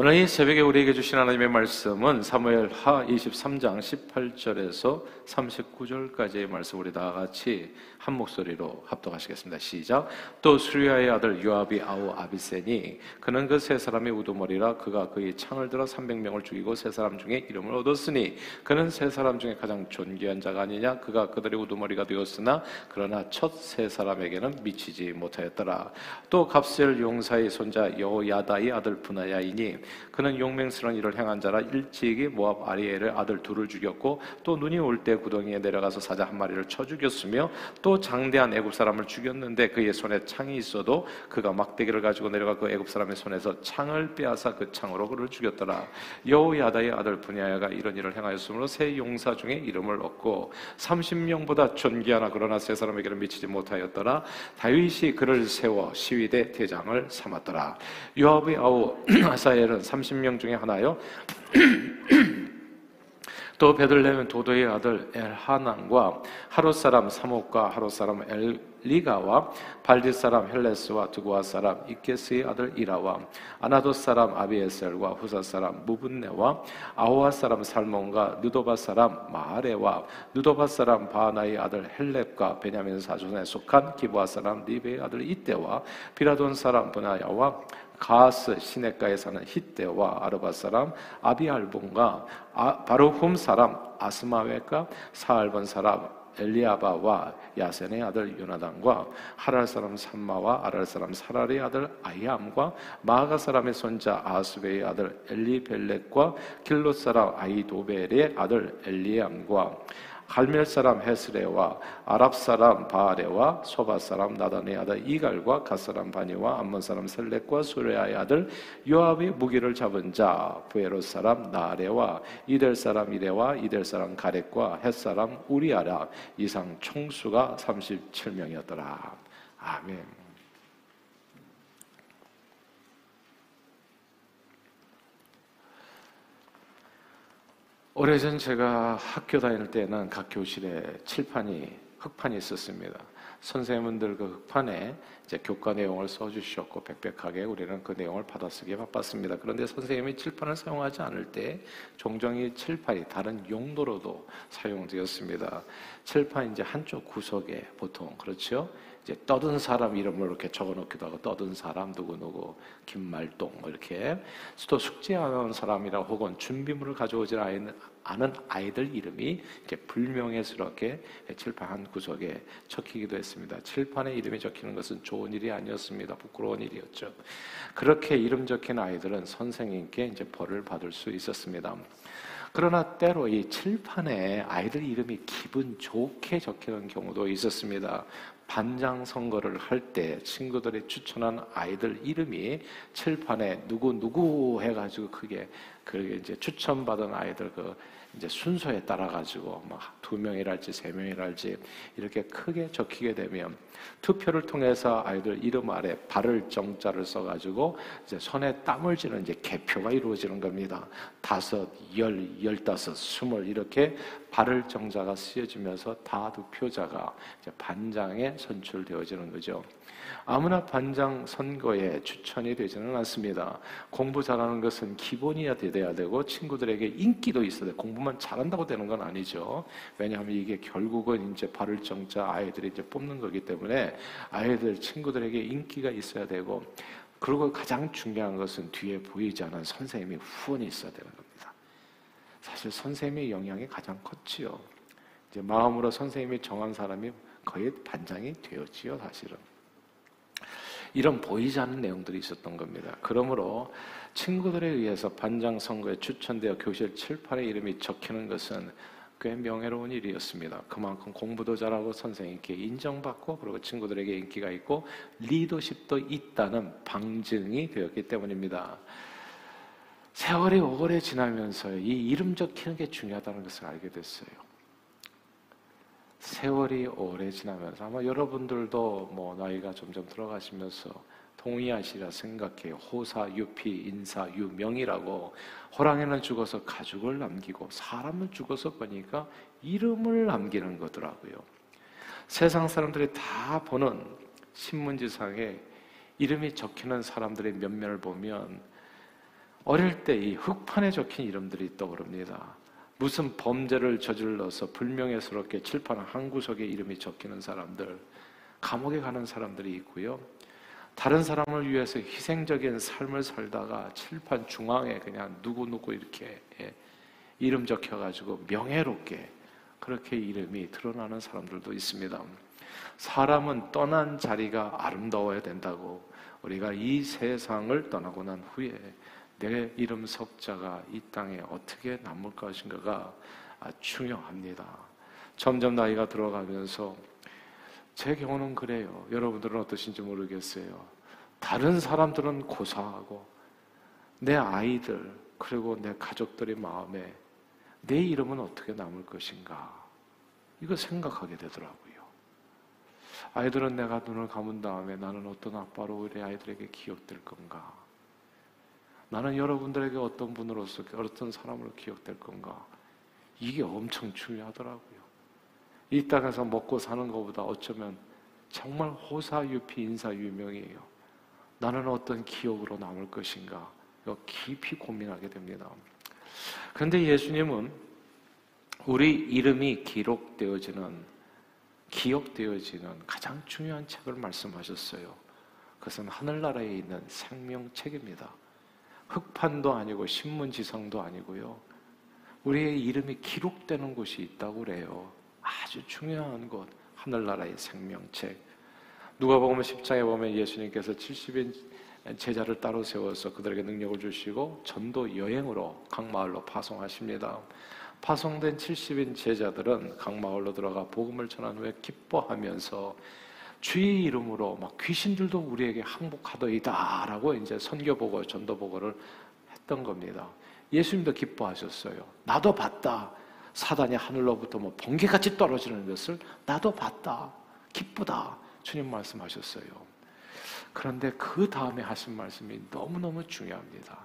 오늘 이 새벽에 우리에게 주신 하나님의 말씀은 사무엘 하 23장 18절에서 39절까지의 말씀 우리 다 같이 한 목소리로 합독하시겠습니다. 시작. 또 수리아의 아들 요압이 아우 아비세니 그는 그 세 사람의 우두머리라 그가 그의 창을 들어 300명을 죽이고 세 사람 중에 이름을 얻었으니 그는 세 사람 중에 가장 존귀한 자가 아니냐 그가 그들의 우두머리가 되었으나 그러나 첫 세 사람에게는 미치지 못하였더라. 또 갑셀 용사의 손자 여호야다의 아들 분하야이니 그는 용맹스러운 일을 행한 자라 일찍이 모압 아리엘의 아들 둘을 죽였고 또 눈이 올 때 구덩이에 내려가서 사자 한 마리를 쳐 죽였으며 또 장대한 애굽 사람을 죽였는데 그의 손에 창이 있어도 그가 막대기를 가지고 내려가 그 애굽 사람의 손에서 창을 빼앗아 그 창으로 그를 죽였더라. 여호야다의 아들 분야야가 이런 일을 행하였으므로 세 용사 중에 이름을 얻고 30명보다 존귀하나 그러나 세 사람에게는 미치지 못하였더라. 다윗이 그를 세워 시위대 대장을 삼았더라. 요압의 아우 아사엘은 30명 중에 하나요. 또 베들레헴 도도의 아들 엘하난과 하루 사람 사목과 하루 사람 엘리가와 발디 사람 헬레스와 두고아 사람 이케스의 아들 이라와 아나도 사람 아비에셀과 후사 사람 무분네와 아호아 사람 살몬과 느도바 사람 마하레와 느도바 사람 바나의 아들 헬렙과 베냐민 사존에 속한 기부아 사람 리베의 아들 이때와 비라돈 사람 분하야와 가스 시내가에 사는 히데와 아르바 사람 아비알본과 아, 바로훔 사람 아스마웨가 사알본 사람 엘리아바와 야센의 아들 요나단과 하랄 사람 삼마와 아랄 사람 사랄의 아들 아이암과 마가 사람의 손자 아스베의 아들 엘리벨렉과 길롯 사람 아이도벨의 아들 엘리암과 갈멜 사람 헤스레와 아랍 사람 바아레와 소바 사람 나단의 아들 이갈과 갓 사람 바니와 암몬 사람 셀렉과 수레아의 아들 요압의 무기를 잡은 자 부에롯 사람 나레와 이델 사람 이레와 이델 사람 가렉과 헷 사람 우리아라 이상 총수가 37명이었더라. 아멘. 오래전 제가 학교 다닐 때는 각 교실에 칠판이 흑판이 있었습니다. 선생님들 그 흑판에 이제 교과 내용을 써주셨고 빽빽하게 우리는 그 내용을 받아쓰기에 바빴습니다. 그런데 선생님이 칠판을 사용하지 않을 때 종종 이 칠판이 다른 용도로도 사용되었습니다. 칠판 이제 한쪽 구석에 보통 그렇죠. 이제 떠든 사람 이름을 이렇게 적어놓기도 하고 떠든 사람 누구 누구 김말동 뭐 이렇게 또 숙제하는 사람이라 혹은 준비물을 가져오지 않은 아이들 이름이 이제 불명예스럽게 칠판 한 구석에 적히기도 했습니다. 칠판에 이름이 적히는 것은 좋은 일이 아니었습니다. 부끄러운 일이었죠. 그렇게 이름 적힌 아이들은 선생님께 이제 벌을 받을 수 있었습니다. 그러나 때로 이 칠판에 아이들 이름이 기분 좋게 적히는 경우도 있었습니다. 반장 선거를 할 때 친구들이 추천한 아이들 이름이 칠판에 누구 누구 해가지고 크게 그게 이제 추천받은 아이들 그 이제 순서에 따라 가지고 뭐두 명이랄지 세 명이랄지 이렇게 크게 적히게 되면 투표를 통해서 아이들 이름 아래 발을 정자를 써가지고 이제 손에 땀을 쥐는 이제 개표가 이루어지는 겁니다. 다섯, 열, 열다섯, 스물 이렇게 발을 정자가 쓰여지면서 다 득표자가 이제 반장에 선출되어지는 거죠. 아무나 반장 선거에 추천이 되지는 않습니다. 공부 잘하는 것은 기본이야 돼야 되고 친구들에게 인기도 있어야 돼. 공부만 잘한다고 되는 건 아니죠. 왜냐하면 이게 결국은 이제 발을 정자 아이들이 이제 뽑는 거기 때문에 아이들 친구들에게 인기가 있어야 되고 그리고 가장 중요한 것은 뒤에 보이지 않은 선생님이 후원이 있어야 되는 겁니다. 사실 선생님의 영향이 가장 컸지요. 이제 마음으로 선생님이 정한 사람이 거의 반장이 되었지요, 사실은. 이런 보이지 않는 내용들이 있었던 겁니다. 그러므로 친구들에 의해서 반장 선거에 추천되어 교실 칠판에 이름이 적히는 것은 꽤 명예로운 일이었습니다. 그만큼 공부도 잘하고 선생님께 인정받고 그리고 친구들에게 인기가 있고 리더십도 있다는 방증이 되었기 때문입니다. 세월이 오래 지나면서 이 이름 적히는 게 중요하다는 것을 알게 됐어요. 세월이 오래 지나면서 아마 여러분들도 뭐 나이가 점점 들어가시면서 동의하시라 생각해요. 호사, 유피, 인사, 유명이라고 호랑이는 죽어서 가죽을 남기고 사람은 죽어서 보니까 이름을 남기는 거더라고요. 세상 사람들이 다 보는 신문지상에 이름이 적히는 사람들의 면면을 보면 어릴 때 이 흑판에 적힌 이름들이 떠오릅니다. 무슨 범죄를 저질러서 불명예스럽게 칠판 한 구석에 이름이 적히는 사람들, 감옥에 가는 사람들이 있고요. 다른 사람을 위해서 희생적인 삶을 살다가 칠판 중앙에 그냥 누구누구 이렇게 예, 이름 적혀가지고 명예롭게 그렇게 이름이 드러나는 사람들도 있습니다. 사람은 떠난 자리가 아름다워야 된다고 우리가 이 세상을 떠나고 난 후에 내 이름 석자가 이 땅에 어떻게 남을 것인가가 중요합니다. 점점 나이가 들어가면서 제 경우는 그래요. 여러분들은 어떠신지 모르겠어요. 다른 사람들은 고사하고 내 아이들 그리고 내 가족들의 마음에 내 이름은 어떻게 남을 것인가 이거 생각하게 되더라고요. 아이들은 내가 눈을 감은 다음에 나는 어떤 아빠로 우리 아이들에게 기억될 건가? 나는 여러분들에게 어떤 분으로서 어떤 사람으로 기억될 건가? 이게 엄청 중요하더라고요. 이 땅에서 먹고 사는 것보다 어쩌면 정말 호사유피 인사유명이에요. 나는 어떤 기억으로 남을 것인가? 이거 깊이 고민하게 됩니다. 그런데 예수님은 우리 이름이 기록되어지는, 기억되어지는 가장 중요한 책을 말씀하셨어요. 그것은 하늘나라에 있는 생명책입니다. 흑판도 아니고 신문지성도 아니고요. 우리의 이름이 기록되는 곳이 있다고 그래요. 아주 중요한 곳, 하늘나라의 생명책. 누가 보면 10장에 보면 예수님께서 70인 제자를 따로 세워서 그들에게 능력을 주시고 전도 여행으로 각 마을로 파송하십니다. 파송된 70인 제자들은 각 마을로 들어가 복음을 전한 후에 기뻐하면서 주의 이름으로 막 귀신들도 우리에게 항복하더이다라고 이제 선교보고 전도보고를 했던 겁니다. 예수님도 기뻐하셨어요. 나도 봤다. 사단이 하늘로부터 뭐 번개같이 떨어지는 것을 나도 봤다. 기쁘다. 주님 말씀하셨어요. 그런데 그 다음에 하신 말씀이 너무너무 중요합니다.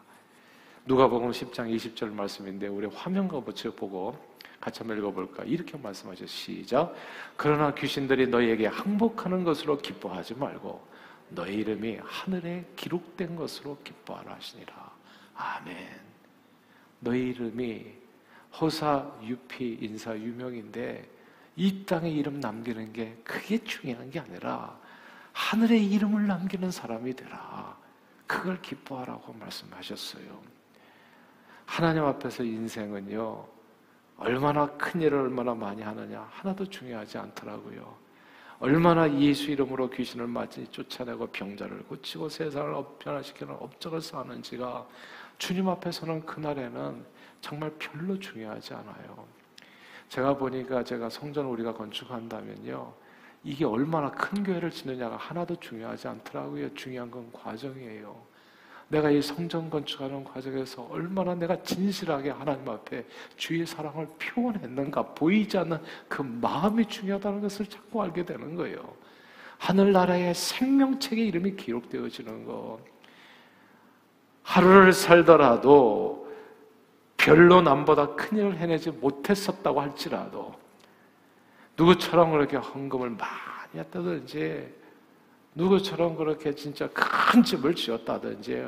누가복음 10장 20절 말씀인데 우리 화면과 붙여 보고 같이 한번 읽어볼까? 이렇게 말씀하셨 시작. 그러나 귀신들이 너희에게 항복하는 것으로 기뻐하지 말고 너희 이름이 하늘에 기록된 것으로 기뻐하라 하시니라. 아멘. 너희 이름이 호사, 유피, 인사, 유명인데 이 땅에 이름 남기는 게 그게 중요한 게 아니라 하늘에 이름을 남기는 사람이 되라. 그걸 기뻐하라고 말씀하셨어요. 하나님 앞에서 인생은요, 얼마나 큰 일을 얼마나 많이 하느냐 하나도 중요하지 않더라고요. 얼마나 예수 이름으로 귀신을 맞이 쫓아내고 병자를 고치고 세상을 변화시키는 업적을 쌓는지가 주님 앞에서는 그날에는 정말 별로 중요하지 않아요. 제가 보니까 제가 성전 우리가 건축한다면요. 이게 얼마나 큰 교회를 짓느냐가 하나도 중요하지 않더라고요. 중요한 건 과정이에요. 내가 이 성전 건축하는 과정에서 얼마나 내가 진실하게 하나님 앞에 주의 사랑을 표현했는가 보이지 않는 그 마음이 중요하다는 것을 자꾸 알게 되는 거예요. 하늘나라의 생명책의 이름이 기록되어지는 것. 하루를 살더라도 별로 남보다 큰 일을 해내지 못했었다고 할지라도 누구처럼 그렇게 헌금을 많이 했다든지 누구처럼 그렇게 진짜 큰 집을 지었다든지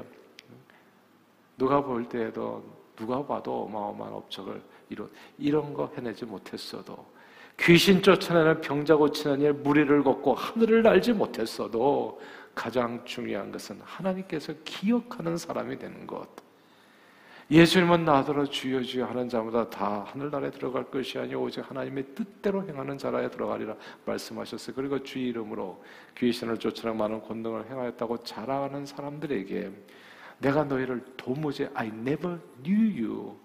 누가 볼 때에도 누가 봐도 어마어마한 업적을 이룬 이런 거 해내지 못했어도 귀신 쫓아내는 병자 고치는 일 무리를 걷고 하늘을 날지 못했어도 가장 중요한 것은 하나님께서 기억하는 사람이 되는 것. 예수님은 나더러 주여 주여 하는 자마다 다 하늘나라에 들어갈 것이 아니오 오직 하나님의 뜻대로 행하는 자라에 들어가리라 말씀하셨어요. 그리고 주 이름으로 귀신을 쫓아내 많은 권능을 행하였다고 자랑하는 사람들에게 내가 너희를 도무지 I never knew you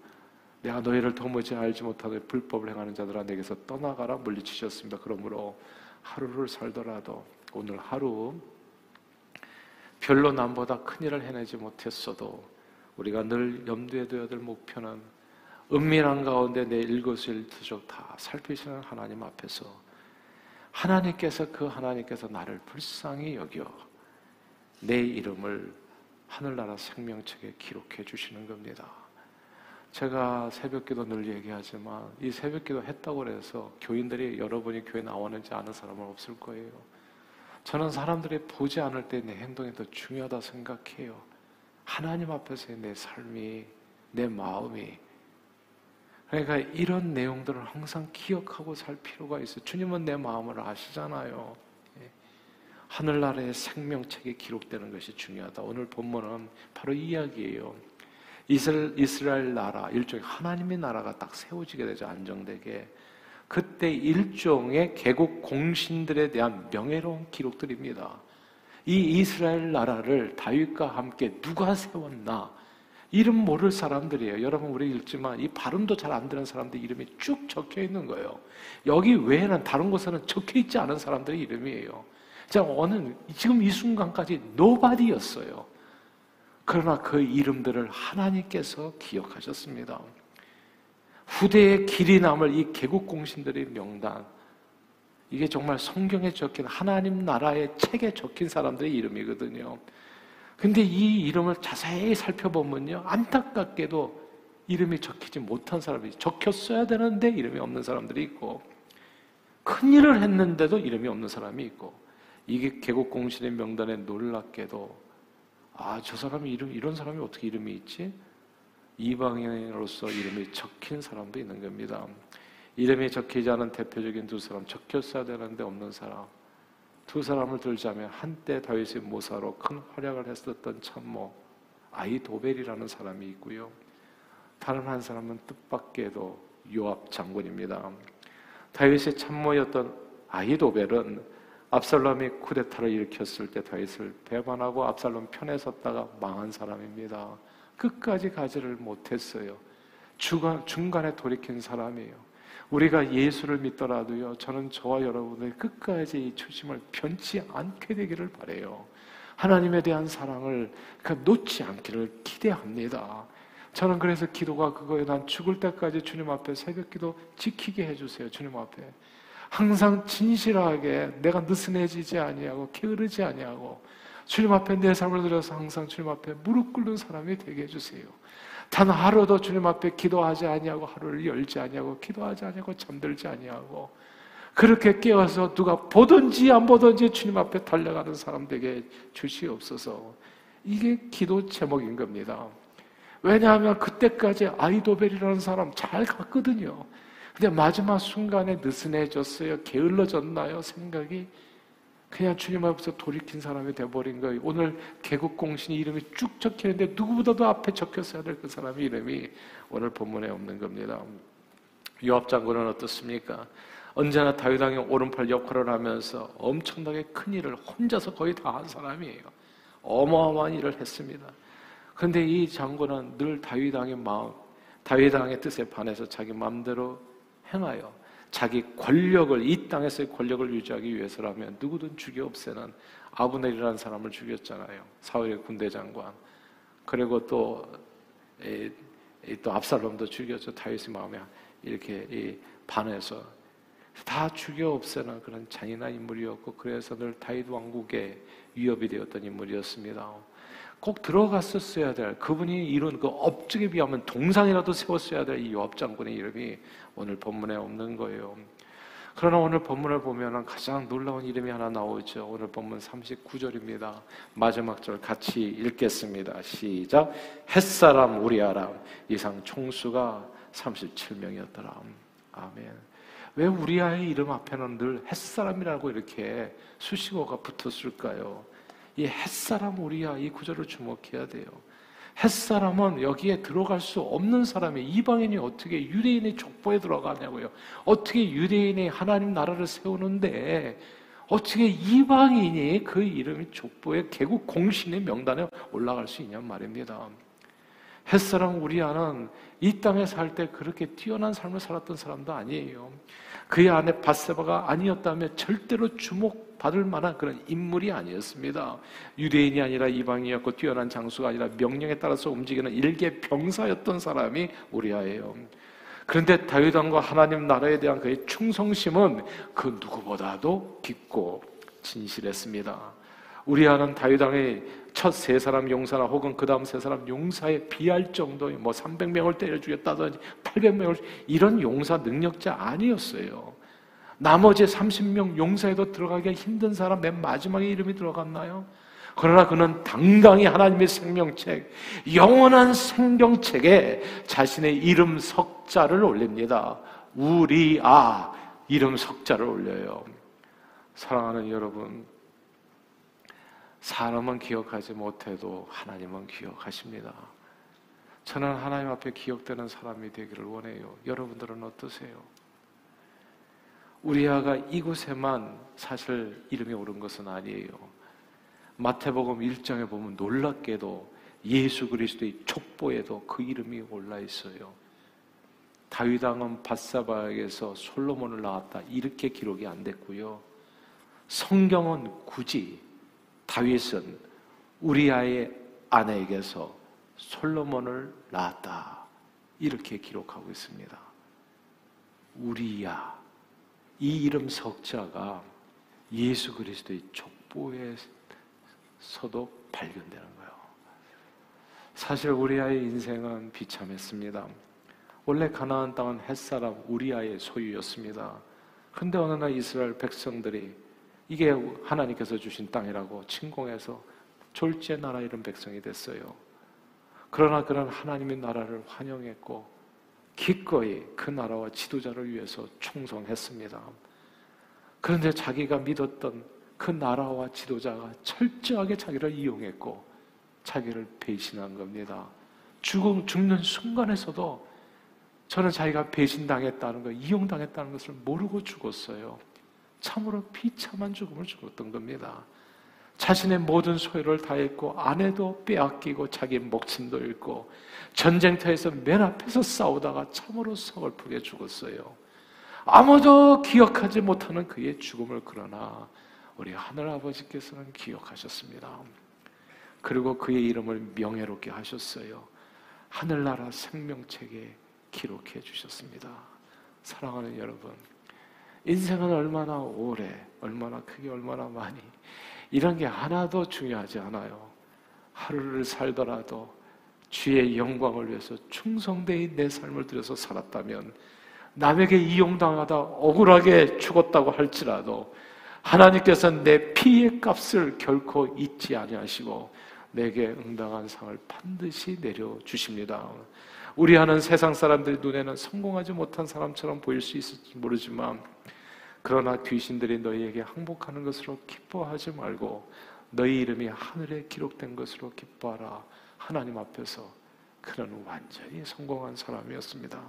내가 너희를 도무지 알지 못하되 불법을 행하는 자들아 내게서 떠나가라 물리치셨습니다. 그러므로 하루를 살더라도 오늘 하루 별로 남보다 큰 일을 해내지 못했어도 우리가 늘 염두에 둬야 될 목표는 은밀한 가운데 내 일거수일투족 다 살피시는 하나님 앞에서 하나님께서 그 하나님께서 나를 불쌍히 여겨 내 이름을 하늘나라 생명책에 기록해 주시는 겁니다. 제가 새벽기도 늘 얘기하지만 이 새벽기도 했다고 해서 교인들이 여러분이 교회 나오는지 아는 사람은 없을 거예요. 저는 사람들이 보지 않을 때 내 행동이 더 중요하다 생각해요. 하나님 앞에서의 내 삶이, 내 마음이. 그러니까 이런 내용들을 항상 기억하고 살 필요가 있어요. 주님은 내 마음을 아시잖아요. 예. 하늘나라의 생명책에 기록되는 것이 중요하다. 오늘 본문은 바로 이 이야기예요. 이스라엘, 이스라엘 나라, 일종의 하나님의 나라가 딱 세워지게 되죠. 안정되게. 그때 일종의 개국 공신들에 대한 명예로운 기록들입니다. 이 이스라엘 나라를 다윗과 함께 누가 세웠나? 이름 모를 사람들이에요. 여러분 우리 읽지만 이 발음도 잘 안 되는 사람들 이름이 쭉 적혀 있는 거예요. 여기 외에는 다른 곳에는 적혀 있지 않은 사람들의 이름이에요. 자, 어느 지금 이 순간까지 노바디였어요. 그러나 그 이름들을 하나님께서 기억하셨습니다. 후대의 길이 남을 이 개국 공신들의 명단 이게 정말 성경에 적힌 하나님 나라의 책에 적힌 사람들의 이름이거든요. 근데 이 이름을 자세히 살펴보면요. 안타깝게도 이름이 적히지 못한 사람이 적혔어야 되는데 이름이 없는 사람들이 있고 큰 일을 했는데도 이름이 없는 사람이 있고 이게 개국 공신의 명단에 놀랍게도 아, 저 사람이 이름 이런 사람이 어떻게 이름이 있지? 이방인으로서 이름이 적힌 사람도 있는 겁니다. 이름이 적히지 않은 대표적인 두 사람, 적혔어야 되는데 없는 사람. 두 사람을 들자면 한때 다윗의 모사로 큰 활약을 했었던 참모 아이도벨이라는 사람이 있고요. 다른 한 사람은 뜻밖에도 요압 장군입니다. 다윗의 참모였던 아이도벨은 압살롬이 쿠데타를 일으켰을 때 다윗을 배반하고 압살롬 편에 섰다가 망한 사람입니다. 끝까지 가지를 못했어요. 중간, 중간에 돌이킨 사람이에요. 우리가 예수를 믿더라도요, 저는 저와 여러분의 끝까지 이 초심을 변치 않게 되기를 바래요. 하나님에 대한 사랑을 그 놓지 않기를 기대합니다. 저는 그래서 기도가 그거에 난 죽을 때까지 주님 앞에 새벽 기도 지키게 해주세요. 주님 앞에. 항상 진실하게 내가 느슨해지지 아니하고 게으르지 아니하고 주님 앞에 내 삶을 들여서 항상 주님 앞에 무릎 꿇는 사람이 되게 해주세요. 단 하루도 주님 앞에 기도하지 아니하고 하루를 열지 아니하고 기도하지 아니하고 잠들지 아니하고 그렇게 깨어서 누가 보든지 안 보든지 주님 앞에 달려가는 사람 되게 주시옵소서. 이게 기도 제목인 겁니다. 왜냐하면 그때까지 아이도벨이라는 사람 잘 갔거든요. 근데 마지막 순간에 느슨해졌어요. 게을러졌나요? 생각이 그냥 주님 앞에서 돌이킨 사람이 돼버린 거예요. 오늘 개국공신 이름이 쭉 적혀 있는데 누구보다도 앞에 적혔어야 될 그 사람의 이름이 오늘 본문에 없는 겁니다. 요압 장군은 어떻습니까? 언제나 다윗 왕의 오른팔 역할을 하면서 엄청나게 큰 일을 혼자서 거의 다 한 사람이에요. 어마어마한 일을 했습니다. 그런데 이 장군은 늘 다윗 왕의 마음, 다윗 왕의 뜻에 반해서 자기 마음대로 행하여 자기 권력을 이 땅에서의 권력을 유지하기 위해서라면 누구든 죽여 없애는 아브넬이라는 사람을 죽였잖아요. 사울의 군대 장관. 그리고 또, 이, 또 압살롬도 죽였죠. 다윗의 마음에 이렇게 반해서 다 죽여 없애는 그런 잔인한 인물이었고 그래서 늘 다윗 왕국의 위협이 되었던 인물이었습니다. 꼭 들어갔었어야 될 그분이 이룬 그 업적에 비하면 동상이라도 세웠어야 될 이 요압 장군의 이름이 오늘 본문에 없는 거예요. 그러나 오늘 본문을 보면 가장 놀라운 이름이 하나 나오죠. 오늘 본문 39절입니다. 마지막 절 같이 읽겠습니다. 시작. 햇사람 우리아람 이상 총수가 37명이었더라. 아멘. 왜 우리아의 이름 앞에는 늘 햇사람이라고 이렇게 수식어가 붙었을까요? 이 햇사람 우리야 이 구절을 주목해야 돼요. 햇사람은 여기에 들어갈 수 없는 사람이 이방인이 어떻게 유대인의 족보에 들어가냐고요. 어떻게 유대인이 하나님 나라를 세우는데 어떻게 이방인이 그 이름이 족보에 개국 공신의 명단에 올라갈 수 있냔 말입니다. 햇사람 우리아는 이 땅에 살 때 그렇게 뛰어난 삶을 살았던 사람도 아니에요. 그의 아내 바세바가 아니었다면 절대로 주목받을 만한 그런 인물이 아니었습니다. 유대인이 아니라 이방이었고 뛰어난 장수가 아니라 명령에 따라서 움직이는 일개 병사였던 사람이 우리아예요. 그런데 다윗 왕과 하나님 나라에 대한 그의 충성심은 그 누구보다도 깊고 진실했습니다. 우리아는 다윗 왕의 첫 세 사람 용사나 혹은 그 다음 세 사람 용사에 비할 정도의 뭐 300명을 때려 죽였다든지 800명을 이런 용사 능력자 아니었어요. 나머지 30명 용사에도 들어가기 힘든 사람 맨 마지막에 이름이 들어갔나요? 그러나 그는 당당히 하나님의 생명책, 영원한 생명책에 자신의 이름 석자를 올립니다. 우리아 이름 석자를 올려요. 사랑하는 여러분, 사람은 기억하지 못해도 하나님은 기억하십니다. 저는 하나님 앞에 기억되는 사람이 되기를 원해요. 여러분들은 어떠세요? 우리 아가 이곳에만 사실 이름이 오른 것은 아니에요. 마태복음 1장에 보면 놀랍게도 예수 그리스도의 족보에도 그 이름이 올라 있어요. 다윗 왕은 바사바에게서 솔로몬을 낳았다 이렇게 기록이 안 됐고요. 성경은 굳이 다윗은 우리아의 아내에게서 솔로몬을 낳았다 이렇게 기록하고 있습니다. 우리야 이 이름 석자가 예수 그리스도의 족보에서도 발견되는 거예요. 사실 우리아의 인생은 비참했습니다. 원래 가나안 땅은 햇사람 우리아의 소유였습니다. 근데 어느 날 이스라엘 백성들이 이게 하나님께서 주신 땅이라고 침공해서 졸지의 나라 이런 백성이 됐어요. 그러나 그런 하나님의 나라를 환영했고 기꺼이 그 나라와 지도자를 위해서 충성했습니다. 그런데 자기가 믿었던 그 나라와 지도자가 철저하게 자기를 이용했고 자기를 배신한 겁니다. 죽음, 죽는 순간에서도 저는 자기가 배신당했다는 것, 이용당했다는 것을 모르고 죽었어요. 참으로 비참한 죽음을 죽었던 겁니다. 자신의 모든 소유를 다했고 아내도 빼앗기고 자기 목숨도 잃고 전쟁터에서 맨 앞에서 싸우다가 참으로 서글프게 죽었어요. 아무도 기억하지 못하는 그의 죽음을 그러나 우리 하늘 아버지께서는 기억하셨습니다. 그리고 그의 이름을 명예롭게 하셨어요. 하늘나라 생명책에 기록해 주셨습니다. 사랑하는 여러분, 인생은 얼마나 오래, 얼마나 크게, 얼마나 많이 이런 게 하나도 중요하지 않아요. 하루를 살더라도 주의 영광을 위해서 충성되이 내 삶을 들여서 살았다면 남에게 이용당하다 억울하게 죽었다고 할지라도 하나님께서 내 피의 값을 결코 잊지 아니하시고 내게 응당한 상을 반드시 내려 주십니다. 우리 하는 세상 사람들 눈에는 성공하지 못한 사람처럼 보일 수 있을지 모르지만 그러나 귀신들이 너희에게 항복하는 것으로 기뻐하지 말고 너희 이름이 하늘에 기록된 것으로 기뻐하라. 하나님 앞에서 그는 완전히 성공한 사람이었습니다.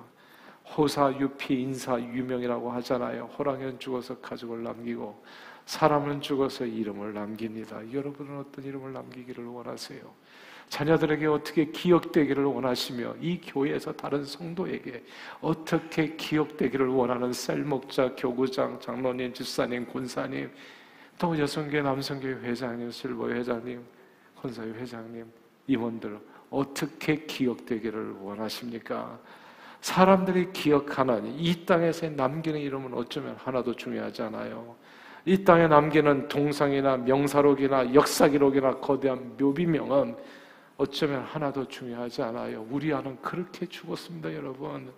호사, 유피, 인사, 유명이라고 하잖아요. 호랑이는 죽어서 가족을 남기고 사람은 죽어서 이름을 남깁니다. 여러분은 어떤 이름을 남기기를 원하세요? 자녀들에게 어떻게 기억되기를 원하시며 이 교회에서 다른 성도에게 어떻게 기억되기를 원하는 셀목자, 교구장, 장로님, 집사님, 권사님, 또 여성교회, 남성교회 회장님, 실버 회장님, 권사회 회장님, 임원들 어떻게 기억되기를 원하십니까? 사람들이 기억하는 이 땅에서 남기는 이름은 어쩌면 하나도 중요하지 않아요. 이 땅에 남기는 동상이나 명사록이나 역사기록이나 거대한 묘비명은 어쩌면 하나도 중요하지 않아요. 우리 아는 그렇게 죽었습니다, 여러분.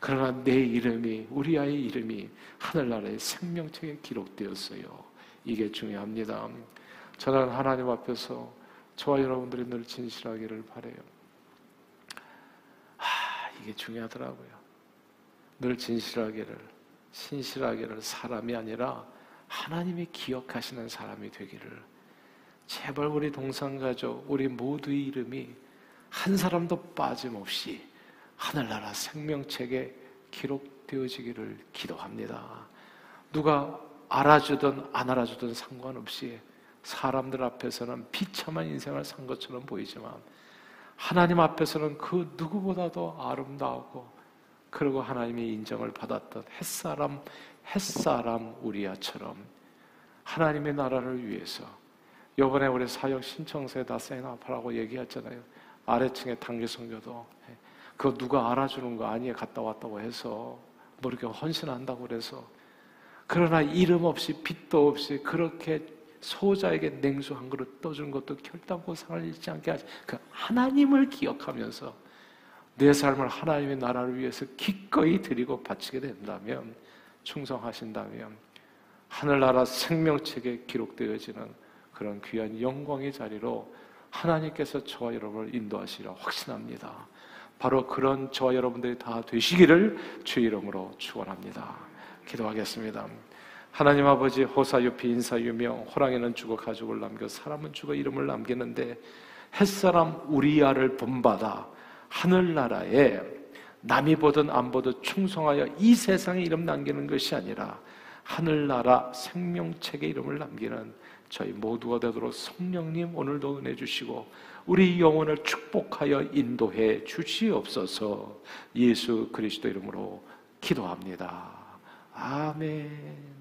그러나 내 이름이, 우리 아이의 이름이 하늘나라의 생명책에 기록되었어요. 이게 중요합니다. 저는 하나님 앞에서 저와 여러분들이 늘 진실하기를 바래요. 아, 이게 중요하더라고요. 늘 진실하기를, 신실하기를 사람이 아니라 하나님이 기억하시는 사람이 되기를 제발 우리 동상가족, 우리 모두의 이름이 한 사람도 빠짐없이 하늘나라 생명책에 기록되어지기를 기도합니다. 누가 알아주든 안 알아주든 상관없이 사람들 앞에서는 비참한 인생을 산 것처럼 보이지만 하나님 앞에서는 그 누구보다도 아름다우고 그리고 하나님의 인정을 받았던 햇사람 햇사람 우리야처럼 하나님의 나라를 위해서 요번에 우리 사역 신청서에 다 사인하라고 얘기했잖아요. 아래층에 단기 성교도 그거 누가 알아주는 거 아니에요. 갔다 왔다고 해서 뭐 이렇게 헌신한다고 그래서 그러나 이름 없이 빛도 없이 그렇게 소자에게 냉수 한 그릇 떠준 것도 결단코 상을 잃지 않게 하지. 그 하나님을 기억하면서 내 삶을 하나님의 나라를 위해서 기꺼이 드리고 바치게 된다면 충성하신다면 하늘나라 생명책에 기록되어지는 그런 귀한 영광의 자리로 하나님께서 저와 여러분을 인도하시리라 확신합니다. 바로 그런 저와 여러분들이 다 되시기를 주 이름으로 축원합니다. 기도하겠습니다. 하나님 아버지 호사유피 인사유명 호랑이는 죽어 가족을 남겨 사람은 죽어 이름을 남기는데 햇사람 우리야를 본받아 하늘나라에 남이 보든 안 보든 충성하여 이 세상에 이름 남기는 것이 아니라 하늘나라 생명책에 이름을 남기는 저희 모두가 되도록 성령님 오늘도 은혜 주시고 우리 영혼을 축복하여 인도해 주시옵소서 예수 그리스도 이름으로 기도합니다. 아멘.